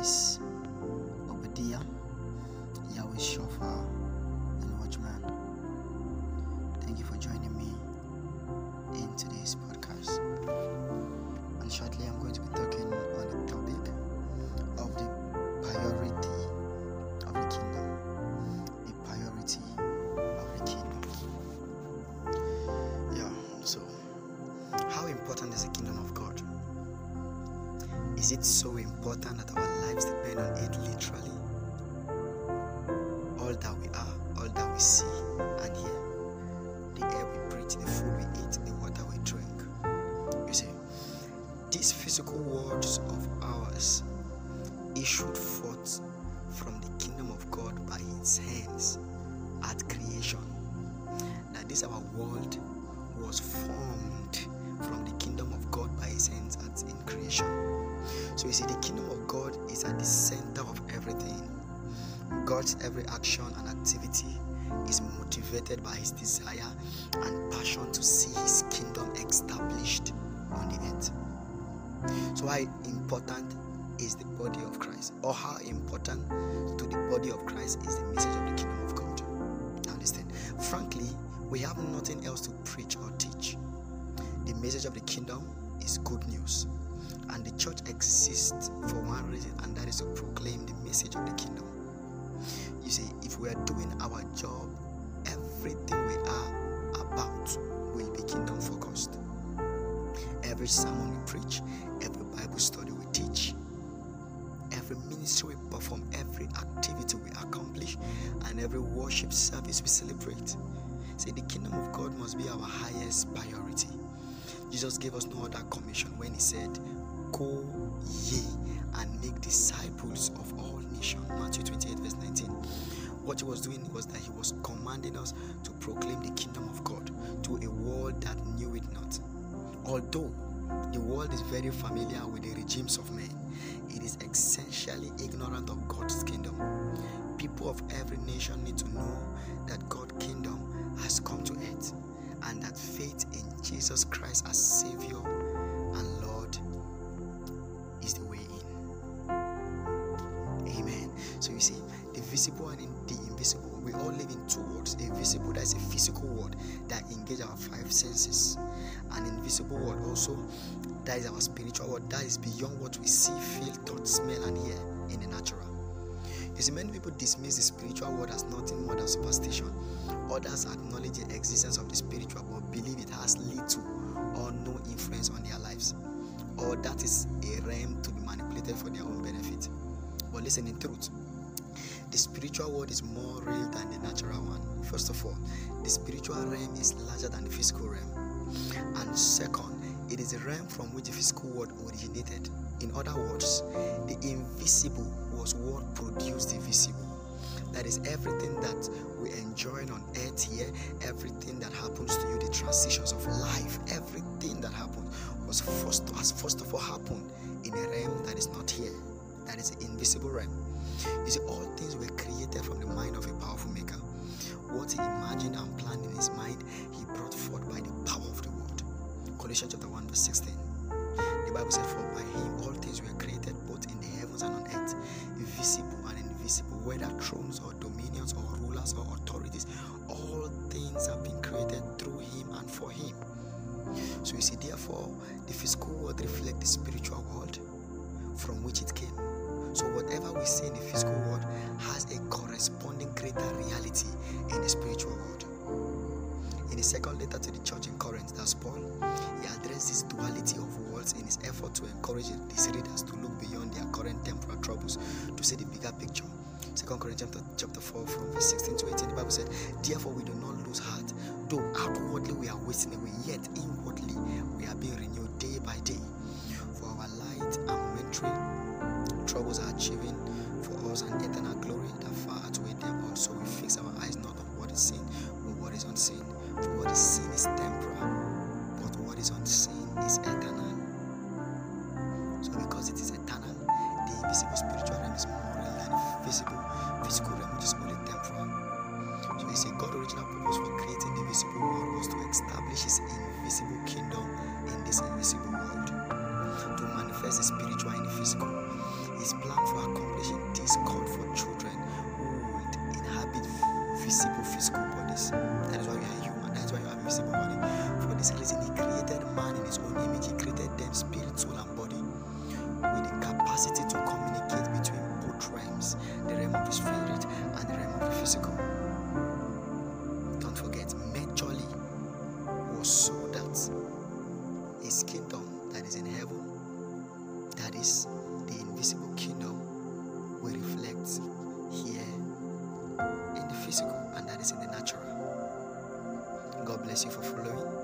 is Obadiah, Yahweh Shofar, and Watchman. Thank you for joining me in today's podcast. And shortly, I'm going to be talking on the topic of the priority of the kingdom. The priority of the kingdom. Yeah, so how important is the kingdom of God? Is it so important that our lives depend on it literally? all that we are, all that we see and hear, the air we breathe, the food we eat, the water we drink. You see, these physical worlds of ours issued forth from the kingdom of God by His hands at creation. That this our world was formed from the kingdom you see, the kingdom of God is at the center of everything. God's every action and activity is motivated by his desire and passion to see his kingdom established on the earth. So, how important is the body of Christ, or how important to the body of Christ is the message of the kingdom of God? Listen, frankly, we have nothing else to preach or teach. The message of the kingdom is good news, and the church exists for one reason, and that is to proclaim the message of the kingdom. You see, if we are doing our job, everything we are about will be kingdom focused. Every sermon we preach, every Bible study we teach, every ministry we perform, every activity we accomplish, and every worship service we celebrate. See, the kingdom of God must be our highest priority. Jesus gave us no other commission when he said, Go ye and make disciples of all nations. Matthew 28, verse 19. What he was doing was that he was commanding us to proclaim the kingdom of God to a world that knew it not. Although the world is very familiar with the regimes of men, it is essentially ignorant of God's kingdom. People of every nation need to know that God's kingdom has come to earth and that faith in Jesus Christ as Savior visible and the invisible, we all live in two worlds. A visible, that is a physical world that engage our five senses. An invisible world also, that is our spiritual world, that is beyond what we see, feel, touch, smell, and hear in the natural. You see, many people dismiss the spiritual world as nothing more than superstition. Others acknowledge the existence of the spiritual but believe it has little or no influence on their lives. Or that is a realm to be manipulated for their own benefit. But listen, in truth, the spiritual world is more real than the natural one. First of all, the spiritual realm is larger than the physical realm. And second, it is a realm from which the physical world originated. In other words, the invisible was what produced the visible. That is everything that we enjoy on earth here, everything that happens to you, the transitions of life, everything that happened was first has first of all happened in a realm that is not here. That is the invisible realm. You see, all things were created from the mind of a powerful maker. What he imagined and planned in his mind, he brought forth by the power of the word. Colossians chapter 1, verse 16. The Bible said, For by him all things were created, both in the heavens and on earth, visible and invisible, whether thrones or dominions or rulers or authorities, all things have been created through him and for him. So you see, therefore, the physical world reflects the spiritual world from which it came. So whatever we see in the physical world has a corresponding greater reality in the spiritual world. In the second letter to the church in Corinth, that's Paul, he addressed this duality of worlds in his effort to encourage his readers to look beyond their current temporal troubles to see the bigger picture. Second Corinthians chapter 4 from verse 16 to 18, the Bible said, Therefore we do not lose heart, though outwardly we are wasting away, yet inwardly we are being renewed day by day. For our light momentary troubles are achieving for us an eternal glory that far outweigh them all. So we fix our eyes not on what is seen, but what is unseen. For what is seen is temporal, but what is unseen is eternal. So because it is eternal, the invisible spiritual realm is more real than the visible physical realm, which is only temporal. So you see, God's original purpose for creating the visible world was to establish his invisible kingdom in this invisible world. To manifest the spiritual in the physical. His plan for accomplishing this called for children who would inhabit visible physical bodies. That is why we are human. That is why you have visible body. For this reason, He created man in His own image. He created them spirit, soul, and body with the capacity to communicate between both realms the realm of the spirit and the realm of the physical. Is the invisible kingdom, will reflect here in the physical and that is in the natural. God bless you for following.